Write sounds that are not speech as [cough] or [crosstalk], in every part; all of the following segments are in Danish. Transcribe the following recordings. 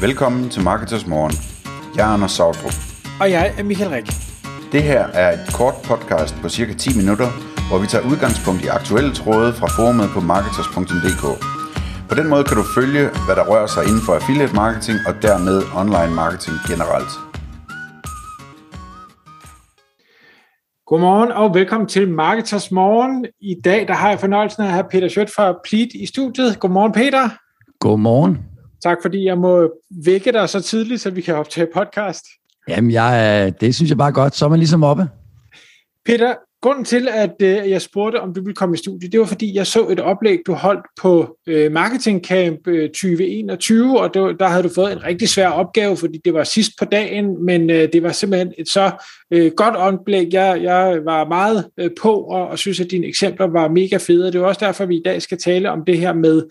Velkommen til Marketers Morgen. Jeg er Anders Sautrup. Og jeg er Michael Rik. Det her er et kort podcast på cirka 10 minutter, hvor vi tager udgangspunkt i aktuelle tråde fra forumet på marketers.dk. På den måde kan du følge, hvad der rører sig inden for affiliate marketing og dermed online marketing generelt. Godmorgen og velkommen til Marketers Morgen. I dag der har jeg fornøjelsen af at have Peter Schødt fra Pleat i studiet. Godmorgen Peter. Godmorgen. Tak fordi jeg må vække dig så tidligt, så vi kan optage podcast. Jamen, jeg, det synes jeg bare godt. Så er man ligesom oppe. Peter, grunden til, at øh, jeg spurgte, om du ville komme i studiet, det var fordi, jeg så et oplæg, du holdt på øh, Marketing Camp øh, 2021, og det, der havde du fået en rigtig svær opgave, fordi det var sidst på dagen, men øh, det var simpelthen et så øh, godt oplæg. Jeg, jeg var meget øh, på, og, og synes, at dine eksempler var mega fede, det er også derfor, vi i dag skal tale om det her med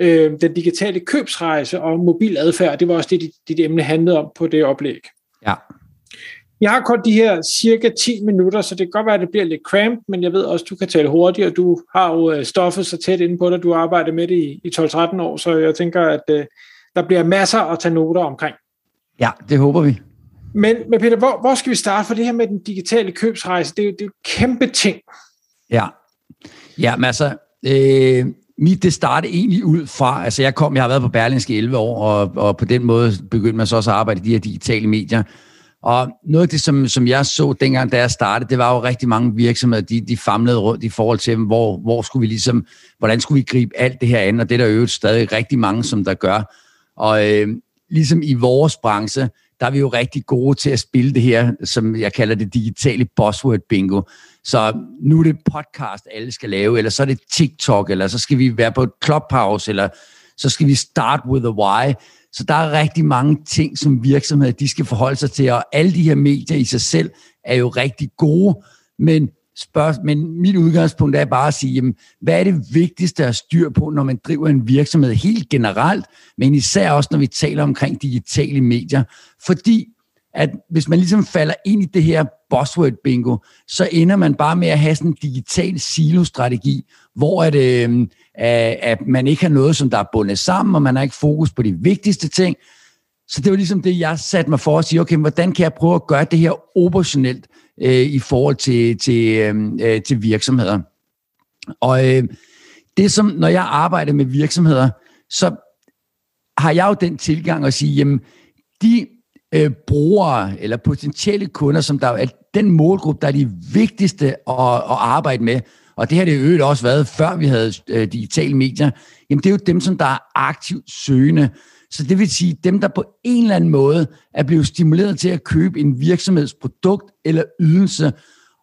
øh, den digitale købsrejse og mobil adfærd. Det var også det, dit, dit emne handlede om på det oplæg. Ja. Jeg har kun de her cirka 10 minutter, så det kan godt være, at det bliver lidt cramped, men jeg ved også, at du kan tale hurtigt, og du har jo øh, stoffet så tæt inde på dig. Du har arbejdet med det i, i 12-13 år, så jeg tænker, at uh, der bliver masser at tage noter omkring. Ja, det håber vi. Men, men Peter, hvor, hvor skal vi starte? For det her med den digitale købsrejse, det er jo, det er jo kæmpe ting. Ja, ja men altså, øh, mit, det startede egentlig ud fra, altså jeg kom, jeg har været på Berlinske 11 år, og, og på den måde begyndte man så også at arbejde i de her digitale medier. Og noget af det, som, som jeg så dengang, da jeg startede, det var jo rigtig mange virksomheder, de, de famlede rundt i forhold til, hvor, hvor skulle vi ligesom, hvordan skulle vi gribe alt det her an, og det er der jo stadig rigtig mange, som der gør. Og øh, ligesom i vores branche, der er vi jo rigtig gode til at spille det her, som jeg kalder det digitale buzzword bingo. Så nu er det podcast, alle skal lave, eller så er det TikTok, eller så skal vi være på et clubhouse, eller så skal vi start with a why. Så der er rigtig mange ting, som virksomheder de skal forholde sig til, og alle de her medier i sig selv er jo rigtig gode, men, spørg, men mit udgangspunkt er bare at sige, jamen, hvad er det vigtigste at styr på, når man driver en virksomhed helt generelt, men især også, når vi taler omkring digitale medier. Fordi at hvis man ligesom falder ind i det her buzzword bingo, så ender man bare med at have sådan en digital silo-strategi, hvor at, øh, at man ikke har noget, som der er bundet sammen, og man har ikke fokus på de vigtigste ting. Så det var ligesom det, jeg satte mig for at sige, okay, hvordan kan jeg prøve at gøre det her operationelt øh, i forhold til, til, øhm, øh, til virksomheder. Og øh, det som, når jeg arbejder med virksomheder, så har jeg jo den tilgang at sige, jamen, de øh, brugere eller potentielle kunder, som der er den målgruppe, der er de vigtigste at, at arbejde med, og det har det øvrigt også været, før vi havde øh, digitale medier, jamen det er jo dem, som der er aktivt søgende. Så det vil sige, dem, der på en eller anden måde er blevet stimuleret til at købe en virksomhedsprodukt eller ydelse,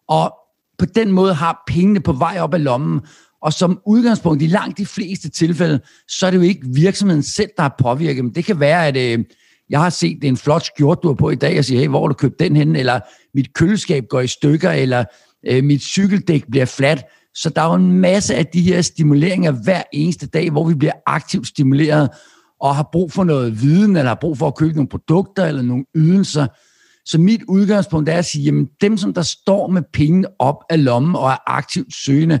og på den måde har pengene på vej op af lommen, og som udgangspunkt i langt de fleste tilfælde, så er det jo ikke virksomheden selv, der har påvirket Men Det kan være, at øh, jeg har set, det er en flot skjort, du har på i dag, og siger, hey, hvor har du købt den henne, Eller mit køleskab går i stykker, eller øh, mit cykeldæk bliver fladt. Så der er jo en masse af de her stimuleringer hver eneste dag, hvor vi bliver aktivt stimuleret og har brug for noget viden, eller har brug for at købe nogle produkter eller nogle ydelser. Så mit udgangspunkt er at sige, jamen dem, som der står med penge op af lommen og er aktivt søgende,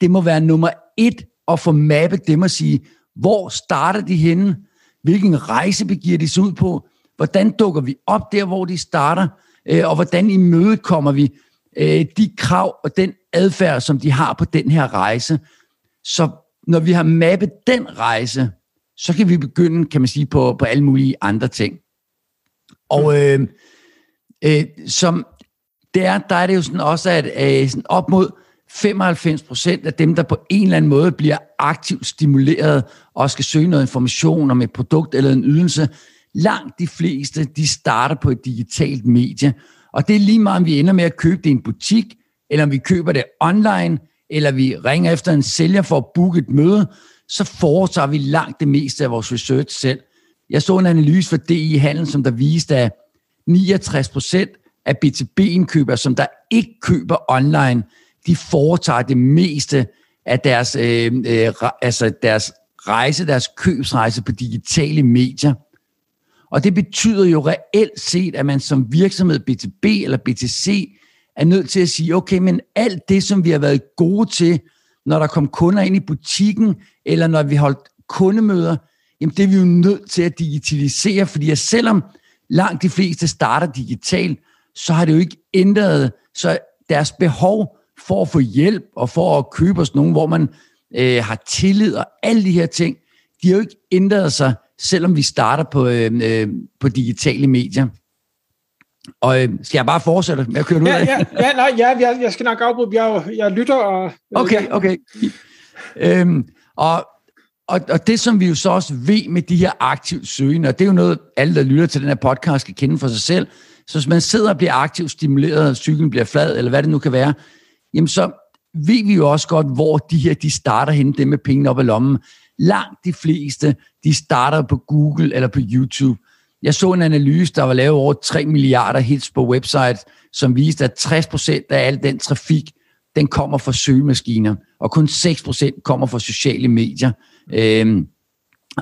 det må være nummer et at få mappet dem og sige, hvor starter de henne? Hvilken rejse begiver de sig ud på? Hvordan dukker vi op der, hvor de starter? Øh, og hvordan imødekommer vi øh, de krav og den adfærd, som de har på den her rejse. Så når vi har mappet den rejse, så kan vi begynde, kan man sige, på, på alle mulige andre ting. Og øh, øh, som det er, der er det jo sådan også, at øh, sådan op mod 95 procent af dem, der på en eller anden måde bliver aktivt stimuleret og skal søge noget information om et produkt eller en ydelse, langt de fleste, de starter på et digitalt medie. Og det er lige meget, om vi ender med at købe det i en butik, eller om vi køber det online, eller vi ringer efter en sælger for at booke et møde, så foretager vi langt det meste af vores research selv. Jeg så en analyse for DI Handel, som der viste, at 69 procent af B2B-indkøbere, som der ikke køber online, de foretager det meste af deres, øh, øh, altså deres rejse, deres købsrejse på digitale medier. Og det betyder jo reelt set, at man som virksomhed B2B eller B2C er nødt til at sige, okay, men alt det, som vi har været gode til, når der kom kunder ind i butikken, eller når vi holdt kundemøder, jamen det er vi jo nødt til at digitalisere, fordi at selvom langt de fleste starter digitalt, så har det jo ikke ændret, så deres behov for at få hjælp og for at købe os nogen, hvor man øh, har tillid og alle de her ting, de har jo ikke ændret sig, selvom vi starter på, øh, øh, på digitale medier. Og øh, skal jeg bare fortsætte med at køre ud ja, ja, ja, nej, ja, jeg, jeg skal nok afbryde. Jeg, jeg lytter og... Øh, okay, okay. Øhm, og, og, og det, som vi jo så også ved med de her aktivt søgende, og det er jo noget, alle, der lytter til den her podcast, skal kende for sig selv. Så hvis man sidder og bliver aktivt stimuleret, og cyklen bliver flad, eller hvad det nu kan være, jamen så ved vi jo også godt, hvor de her, de starter hen, det med penge op i lommen. Langt de fleste, de starter på Google eller på YouTube. Jeg så en analyse, der var lavet over 3 milliarder hits på website, som viste, at 60% af al den trafik, den kommer fra søgemaskiner, og kun 6% kommer fra sociale medier. Øhm,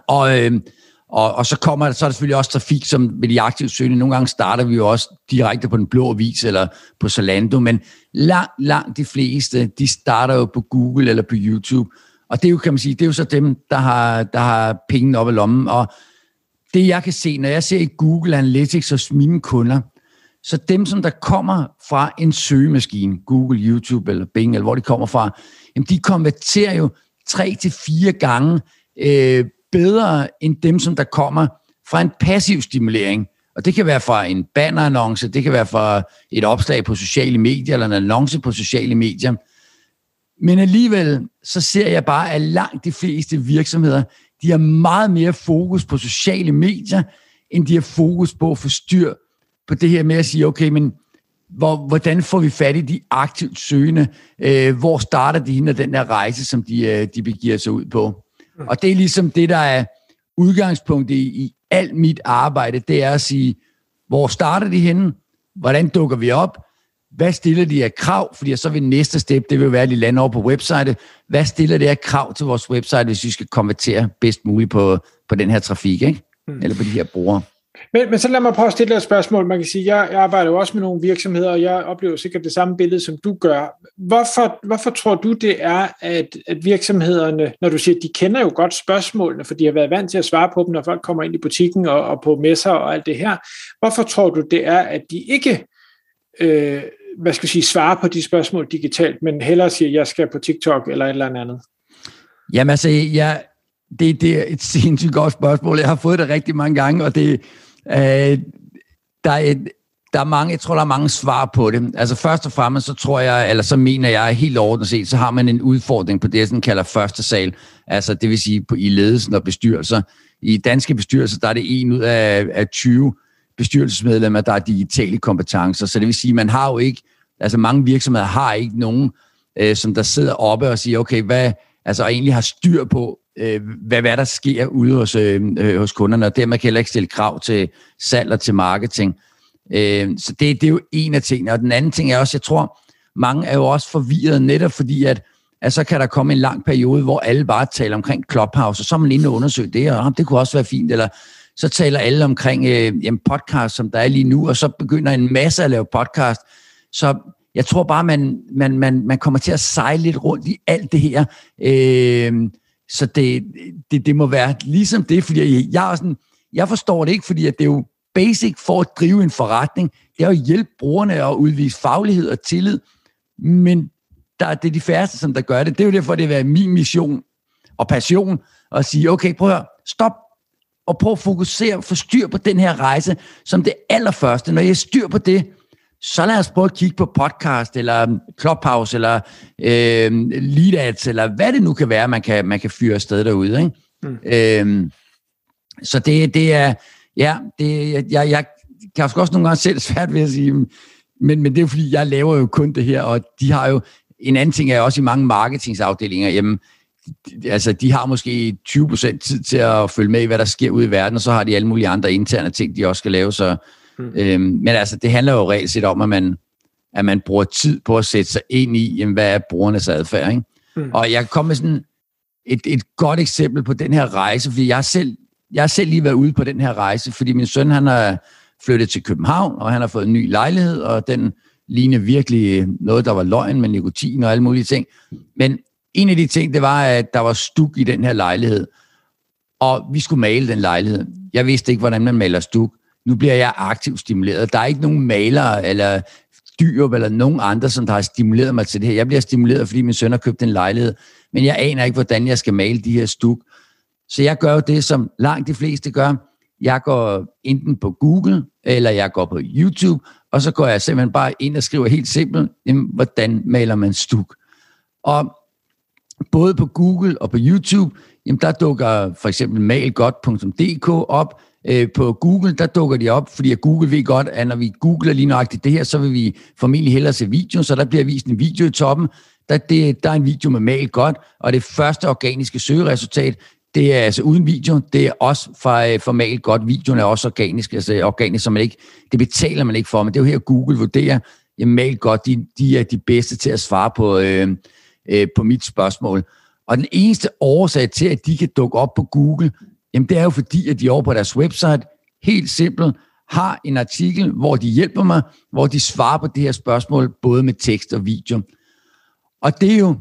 og, øhm, og, og så kommer så er der selvfølgelig også trafik, som med de aktive søgende. Nogle gange starter vi jo også direkte på den blå avis eller på Zalando, men langt, langt de fleste, de starter jo på Google eller på YouTube. Og det er jo, kan man sige, det er jo så dem, der har, der har pengene op i lommen. Og det jeg kan se, når jeg ser i Google Analytics hos mine kunder, så dem, som der kommer fra en søgemaskine, Google, YouTube eller Bing, eller hvor de kommer fra, jamen de konverterer jo tre til fire gange øh, bedre end dem, som der kommer fra en passiv stimulering. Og det kan være fra en bannerannonce, det kan være fra et opslag på sociale medier, eller en annonce på sociale medier. Men alligevel, så ser jeg bare, at langt de fleste virksomheder, de har meget mere fokus på sociale medier, end de har fokus på at få styr på det her med at sige, okay, men hvor, hvordan får vi fat i de aktivt søgende? Øh, hvor starter de hende den der rejse, som de, øh, de begiver sig ud på? Og det er ligesom det, der er udgangspunktet i, i alt mit arbejde, det er at sige, hvor starter de henne? Hvordan dukker vi op? Hvad stiller de af krav? Fordi så vil næste step, det vil være, at de lander over på website. Hvad stiller det af krav til vores website, hvis vi skal konvertere bedst muligt på, på den her trafik, ikke? Mm. eller på de her brugere? Men, men så lad mig prøve at stille et spørgsmål. Man kan sige, jeg, jeg arbejder jo også med nogle virksomheder, og jeg oplever sikkert det samme billede, som du gør. Hvorfor, hvorfor tror du, det er, at, at virksomhederne, når du siger, de kender jo godt spørgsmålene, for de har været vant til at svare på dem, når folk kommer ind i butikken og, og på messer og alt det her. Hvorfor tror du, det er, at de ikke øh, hvad skal jeg sige, svarer på de spørgsmål digitalt, men hellere siger, jeg skal på TikTok eller et eller andet? Jamen altså, jeg, det, det er et sindssygt godt spørgsmål. Jeg har fået det rigtig mange gange, og det, øh, der, er et, der er mange, jeg tror, der er mange svar på det. Altså først og fremmest, så tror jeg, eller så mener jeg helt ordentligt set, så har man en udfordring på det, som kalder første sal. Altså det vil sige på, i ledelsen og bestyrelser. I danske bestyrelser, der er det en ud af, af 20 bestyrelsesmedlemmer, der har digitale kompetencer. Så det vil sige, man har jo ikke, altså mange virksomheder har ikke nogen, øh, som der sidder oppe og siger, okay, hvad, altså og egentlig har styr på, øh, hvad, hvad der sker ude hos, øh, øh hos kunderne, og dermed kan heller ikke stille krav til salg og til marketing. Øh, så det, det er jo en af tingene. Og den anden ting er også, jeg tror, mange er jo også forvirret netop fordi, at, at så kan der komme en lang periode, hvor alle bare taler omkring Clubhouse, og så er man inde og undersøger det, og ah, det kunne også være fint, eller så taler alle omkring øh, jamen podcast, som der er lige nu, og så begynder en masse at lave podcast. Så jeg tror bare, man, man, man, man kommer til at sejle lidt rundt i alt det her. Øh, så det, det, det må være ligesom det, fordi jeg, er sådan, jeg forstår det ikke, fordi at det er jo basic for at drive en forretning. Det er jo at hjælpe brugerne at udvise faglighed og tillid, men der, det er de færreste, som der gør det. Det er jo derfor, det er min mission og passion at sige, okay, prøv at høre, stop og prøv at fokusere, få styr på den her rejse som det allerførste. Når jeg styr på det, så lad os prøve at kigge på podcast, eller Clubhouse, eller øh, lead ads, eller hvad det nu kan være, man kan, man kan fyre afsted derude. Ikke? Mm. Øh, så det, det er, ja, det, jeg, jeg kan også nogle gange selv svært ved at sige, men, men det er jo fordi, jeg laver jo kun det her, og de har jo, en anden ting er også i mange marketingsafdelinger, jamen, altså de har måske 20% tid til at følge med i, hvad der sker ude i verden, og så har de alle mulige andre interne ting, de også skal lave, så Mm. Øhm, men altså, det handler jo reelt set om, at man, at man bruger tid på at sætte sig ind i, jamen, hvad er brugernes adfærd. Ikke? Mm. Og jeg kan komme med sådan et, et godt eksempel på den her rejse, fordi jeg har, selv, jeg har selv lige været ude på den her rejse, fordi min søn han har flyttet til København, og han har fået en ny lejlighed, og den ligner virkelig noget, der var løgn med nikotin og alle mulige ting. Men en af de ting, det var, at der var stuk i den her lejlighed. og vi skulle male den lejlighed. Jeg vidste ikke, hvordan man maler stuk. Nu bliver jeg aktivt stimuleret. Der er ikke nogen malere eller dyr eller nogen andre, som der har stimuleret mig til det her. Jeg bliver stimuleret, fordi min søn har købt en lejlighed, men jeg aner ikke, hvordan jeg skal male de her stuk. Så jeg gør jo det, som langt de fleste gør. Jeg går enten på Google, eller jeg går på YouTube, og så går jeg simpelthen bare ind og skriver helt simpelt, hvordan maler man stuk. Og både på Google og på YouTube, jamen der dukker for eksempel malgodt.dk op. Øh, på Google, der dukker de op, fordi at Google ved godt, at når vi googler lige nøjagtigt det her, så vil vi formentlig hellere se video, så der bliver vist en video i toppen. Der, det, der er en video med mal godt, og det første organiske søgeresultat, det er altså uden video, det er også fra, øh, formal godt. Videoen er også organisk, altså organisk, som man ikke, det betaler man ikke for, men det er jo her, Google vurderer, jamen mal godt, de, de er de bedste til at svare på, øh, øh, på mit spørgsmål. Og den eneste årsag til, at de kan dukke op på Google, jamen det er jo fordi, at de over på deres website, helt simpelt, har en artikel, hvor de hjælper mig, hvor de svarer på det her spørgsmål, både med tekst og video. Og det er jo,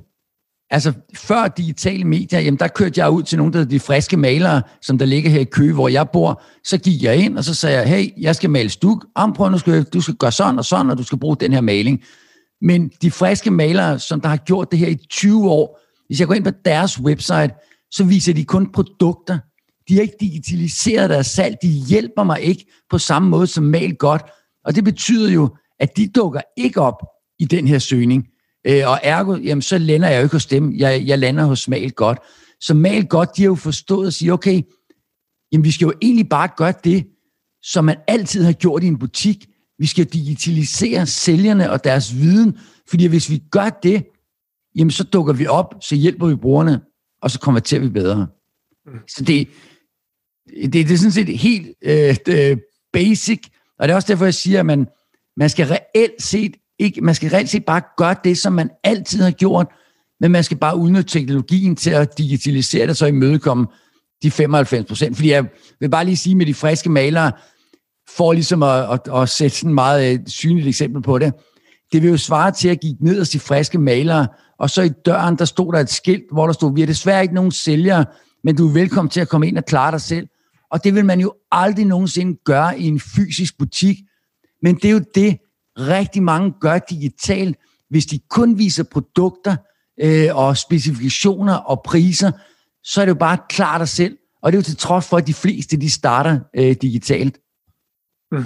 altså før digitale medier, jamen der kørte jeg ud til nogle af de friske malere, som der ligger her i Køge, hvor jeg bor. Så gik jeg ind, og så sagde jeg, hey, jeg skal male stuk. Om, prøv, nu skal, du skal gøre sådan og sådan, og du skal bruge den her maling. Men de friske malere, som der har gjort det her i 20 år, hvis jeg går ind på deres website, så viser de kun produkter. De har ikke digitaliseret deres salg. De hjælper mig ikke på samme måde som Mal Godt. Og det betyder jo, at de dukker ikke op i den her søgning. Øh, og ergo, jamen, så lander jeg jo ikke hos dem. Jeg, jeg lander hos Mal Godt. Så Mal Godt, de har jo forstået at sige, okay, jamen, vi skal jo egentlig bare gøre det, som man altid har gjort i en butik. Vi skal digitalisere sælgerne og deres viden, fordi hvis vi gør det, jamen så dukker vi op, så hjælper vi brugerne, og så konverterer vi bedre. Mm. Så det, det, det er sådan set helt øh, det basic, og det er også derfor, jeg siger, at man, man skal reelt set ikke, man skal reelt set bare gøre det, som man altid har gjort, men man skal bare udnytte teknologien til at digitalisere det, så imødekomme de 95 procent. Fordi jeg vil bare lige sige med de friske malere, for ligesom at, at, at sætte sådan meget øh, synligt eksempel på det, det vil jo svare til at give ned de friske malere, og så i døren, der stod der et skilt, hvor der stod, vi er desværre ikke nogen sælgere, men du er velkommen til at komme ind og klare dig selv. Og det vil man jo aldrig nogensinde gøre i en fysisk butik. Men det er jo det, rigtig mange gør digitalt. Hvis de kun viser produkter øh, og specifikationer og priser, så er det jo bare klar dig selv. Og det er jo til trods for, at de fleste de starter øh, digitalt. Mm.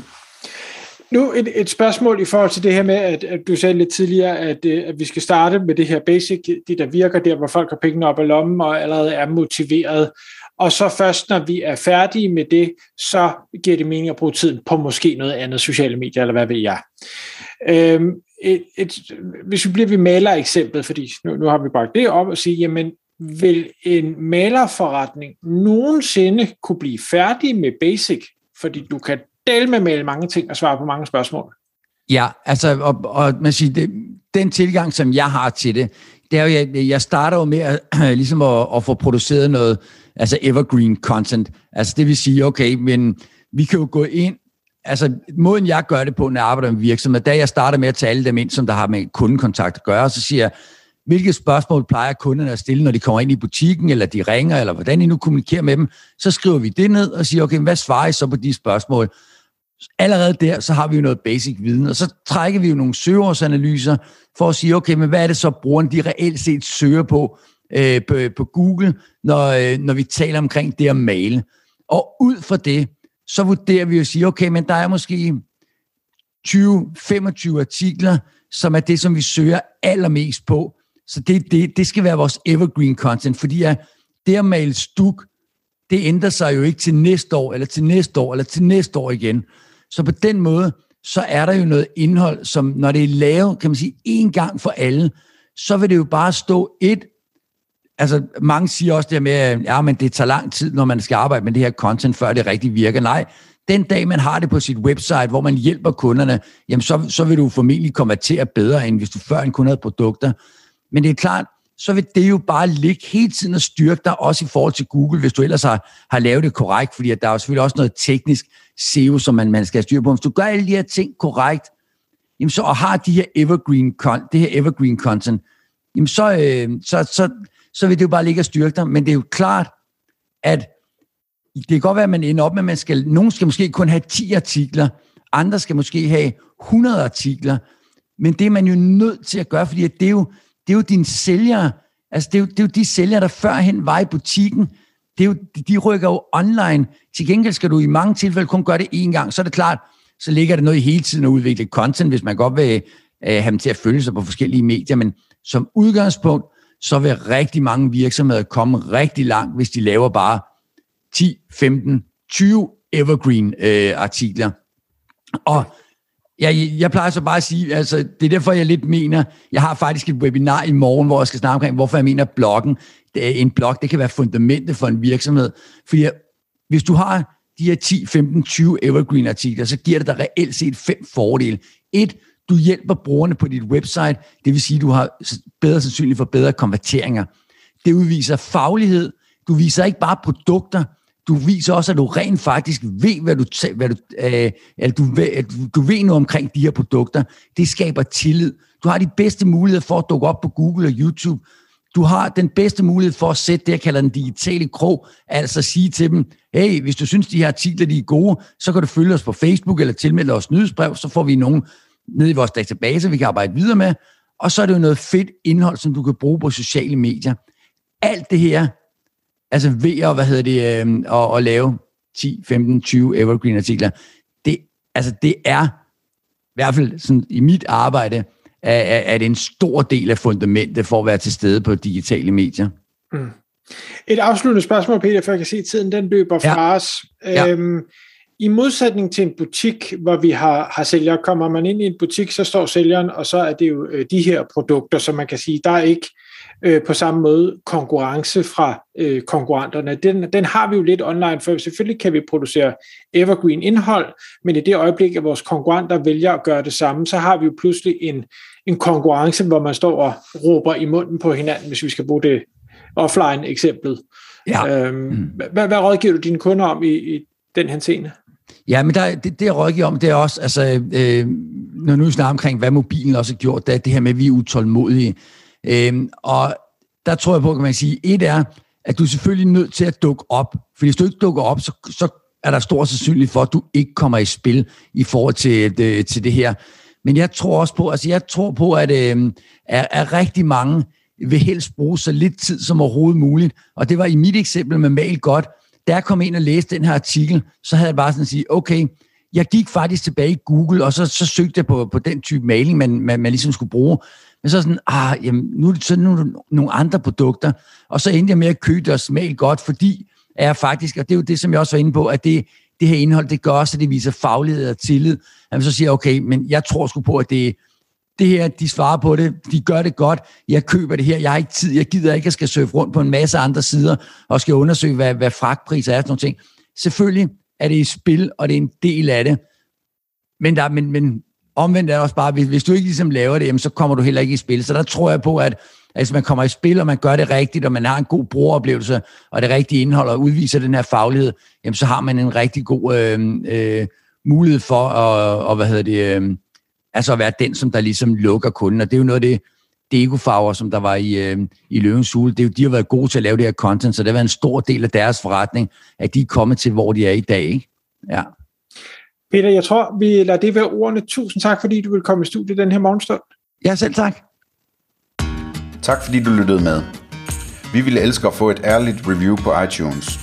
Nu et, et spørgsmål i forhold til det her med, at, at du sagde lidt tidligere, at, øh, at vi skal starte med det her basic, det der virker der, hvor folk har pengene op af lommen og allerede er motiveret. Og så først, når vi er færdige med det, så giver det mening at bruge tiden på måske noget andet sociale medier, eller hvad ved jeg. Øhm, et, et, hvis vi bliver ved maler-eksemplet, fordi nu, nu har vi bragt det op og sige, jamen, vil en malerforretning nogensinde kunne blive færdig med basic, fordi du kan del med male mange ting og svare på mange spørgsmål. Ja, altså, og, og man siger, det, den tilgang, som jeg har til det, det er jo, jeg, jeg starter jo med at, [clears throat] ligesom at, at få produceret noget, altså evergreen content. Altså det vil sige, okay, men vi kan jo gå ind, altså måden jeg gør det på, når jeg arbejder med virksomheder, da jeg starter med at tale dem ind, som der har med kundekontakt at gøre, så siger jeg, hvilke spørgsmål plejer kunderne at stille, når de kommer ind i butikken, eller de ringer, eller hvordan I nu kommunikerer med dem, så skriver vi det ned og siger, okay, hvad svarer I så på de spørgsmål? allerede der, så har vi jo noget basic viden, og så trækker vi jo nogle søgeårsanalyser for at sige, okay, men hvad er det så, brugeren de reelt set søger på, øh, på, på Google, når, øh, når vi taler omkring det at male. Og ud fra det, så vurderer vi jo at sige, okay, men der er måske 20-25 artikler, som er det, som vi søger allermest på. Så det, det, det skal være vores evergreen content, fordi at det at male stuk, det ændrer sig jo ikke til næste år, eller til næste år, eller til næste år igen. Så på den måde, så er der jo noget indhold, som når det er lavet, kan man sige, en gang for alle, så vil det jo bare stå et, altså mange siger også det med, at ja, men det tager lang tid, når man skal arbejde med det her content, før det rigtig virker. Nej, den dag man har det på sit website, hvor man hjælper kunderne, jamen så, så vil du formentlig konvertere bedre, end hvis du før en kun havde produkter. Men det er klart, så vil det jo bare ligge hele tiden og styrke dig, også i forhold til Google, hvis du ellers har, har lavet det korrekt, fordi at der er jo selvfølgelig også noget teknisk SEO, som man, man skal styre på. Hvis du gør alle de her ting korrekt, jamen så, og har de her evergreen, det her evergreen content, jamen så, øh, så, så, så vil det jo bare ligge og styrke dig. Men det er jo klart, at det kan godt være, at man ender op med, at man skal, nogen skal måske kun have 10 artikler, andre skal måske have 100 artikler, men det er man jo nødt til at gøre, fordi det er jo, det er jo dine sælgere, altså det er, jo, det er jo de sælgere, der førhen var i butikken, det er jo, de rykker jo online. Til gengæld skal du i mange tilfælde kun gøre det én gang, så er det klart, så ligger det noget i hele tiden at udvikle content, hvis man godt vil øh, have dem til at følge sig på forskellige medier, men som udgangspunkt, så vil rigtig mange virksomheder komme rigtig langt, hvis de laver bare 10, 15, 20 evergreen øh, artikler. Og jeg, jeg plejer så bare at sige, altså det er derfor, jeg lidt mener, jeg har faktisk et webinar i morgen, hvor jeg skal snakke omkring, hvorfor jeg mener, at bloggen, øh, en blog, det kan være fundamentet for en virksomhed. Fordi hvis du har de her 10, 15, 20 evergreen artikler, så giver det dig reelt set fem fordele. Et, du hjælper brugerne på dit website, det vil sige, at du har bedre sandsynligt for bedre konverteringer. Det udviser faglighed. Du viser ikke bare produkter, du viser også, at du rent faktisk ved, hvad du, hvad du, øh, at du, ved, at du ved noget omkring de her produkter. Det skaber tillid. Du har de bedste muligheder for at dukke op på Google og YouTube. Du har den bedste mulighed for at sætte det, jeg kalder den digitale krog, altså sige til dem, hey, hvis du synes, de her artikler de er gode, så kan du følge os på Facebook eller tilmelde os nyhedsbrev, så får vi nogen ned i vores database, vi kan arbejde videre med, og så er det jo noget fedt indhold, som du kan bruge på sociale medier. Alt det her, altså ved at, hvad hedder det, øh, at, at lave 10, 15, 20 evergreen artikler, det, altså det er, i hvert fald sådan, i mit arbejde, er, er det en stor del af fundamentet for at være til stede på digitale medier. Mm. Et afsluttende spørgsmål, Peter, for jeg kan se, at tiden den løber fra ja. os. Ja. I modsætning til en butik, hvor vi har, har sælgere, kommer man ind i en butik, så står sælgeren, og så er det jo øh, de her produkter, som man kan sige, der er ikke øh, på samme måde konkurrence fra øh, konkurrenterne. Den, den har vi jo lidt online, for selvfølgelig kan vi producere evergreen indhold, men i det øjeblik, at vores konkurrenter vælger at gøre det samme, så har vi jo pludselig en, en konkurrence, hvor man står og råber i munden på hinanden, hvis vi skal bruge det offline eksempel. Ja. Øhm, mm. hvad, hvad rådgiver du dine kunder om i, i den her scene? Ja, men der, det, det jeg rådgiver om, det er også, altså, øh, når nu snakker omkring, hvad mobilen også har gjort, det er det her med, at vi er utålmodige. Øh, og der tror jeg på, kan man sige, et er, at du er selvfølgelig nødt til at dukke op. For hvis du ikke dukker op, så, så er der stor sandsynlighed for, at du ikke kommer i spil i forhold til, det, til det her. Men jeg tror også på, altså jeg tror på, at øh, at, at rigtig mange vil helst bruge så lidt tid som overhovedet muligt. Og det var i mit eksempel med Mal godt, da jeg kom ind og læste den her artikel, så havde jeg bare sådan at sige, okay, jeg gik faktisk tilbage i Google, og så, så søgte jeg på, på den type maling, man, man, man ligesom skulle bruge. Men så sådan, ah, jamen, nu er det sådan nogle, nogle andre produkter. Og så endte jeg med at købe det og smage godt, fordi er jeg faktisk, og det er jo det, som jeg også var inde på, at det, det her indhold, det gør også, at det viser faglighed og tillid. Jamen, så siger, jeg, okay, men jeg tror sgu på, at det, det her, de svarer på det, de gør det godt, jeg køber det her, jeg har ikke tid, jeg gider ikke, at skal surfe rundt på en masse andre sider, og skal undersøge, hvad, hvad fragtpriser er, sådan nogle ting. Selvfølgelig er det i spil, og det er en del af det, men, der, men, men omvendt er det også bare, hvis, hvis du ikke ligesom laver det, jamen, så kommer du heller ikke i spil. Så der tror jeg på, at hvis man kommer i spil, og man gør det rigtigt, og man har en god brugeroplevelse, og det rigtige indhold, og udviser den her faglighed, jamen, så har man en rigtig god øh, øh, mulighed for at, og, hvad hedder det, øh, altså at være den, som der ligesom lukker kunden. Og det er jo noget af det, Degofarver, som der var i, øh, i Løvens Hule, det er jo, de har været gode til at lave det her content, så det har været en stor del af deres forretning, at de er kommet til, hvor de er i dag. Ikke? Ja. Peter, jeg tror, vi lader det være ordene. Tusind tak, fordi du vil komme i studiet den her morgenstund. Ja, selv tak. Tak fordi du lyttede med. Vi ville elske at få et ærligt review på iTunes.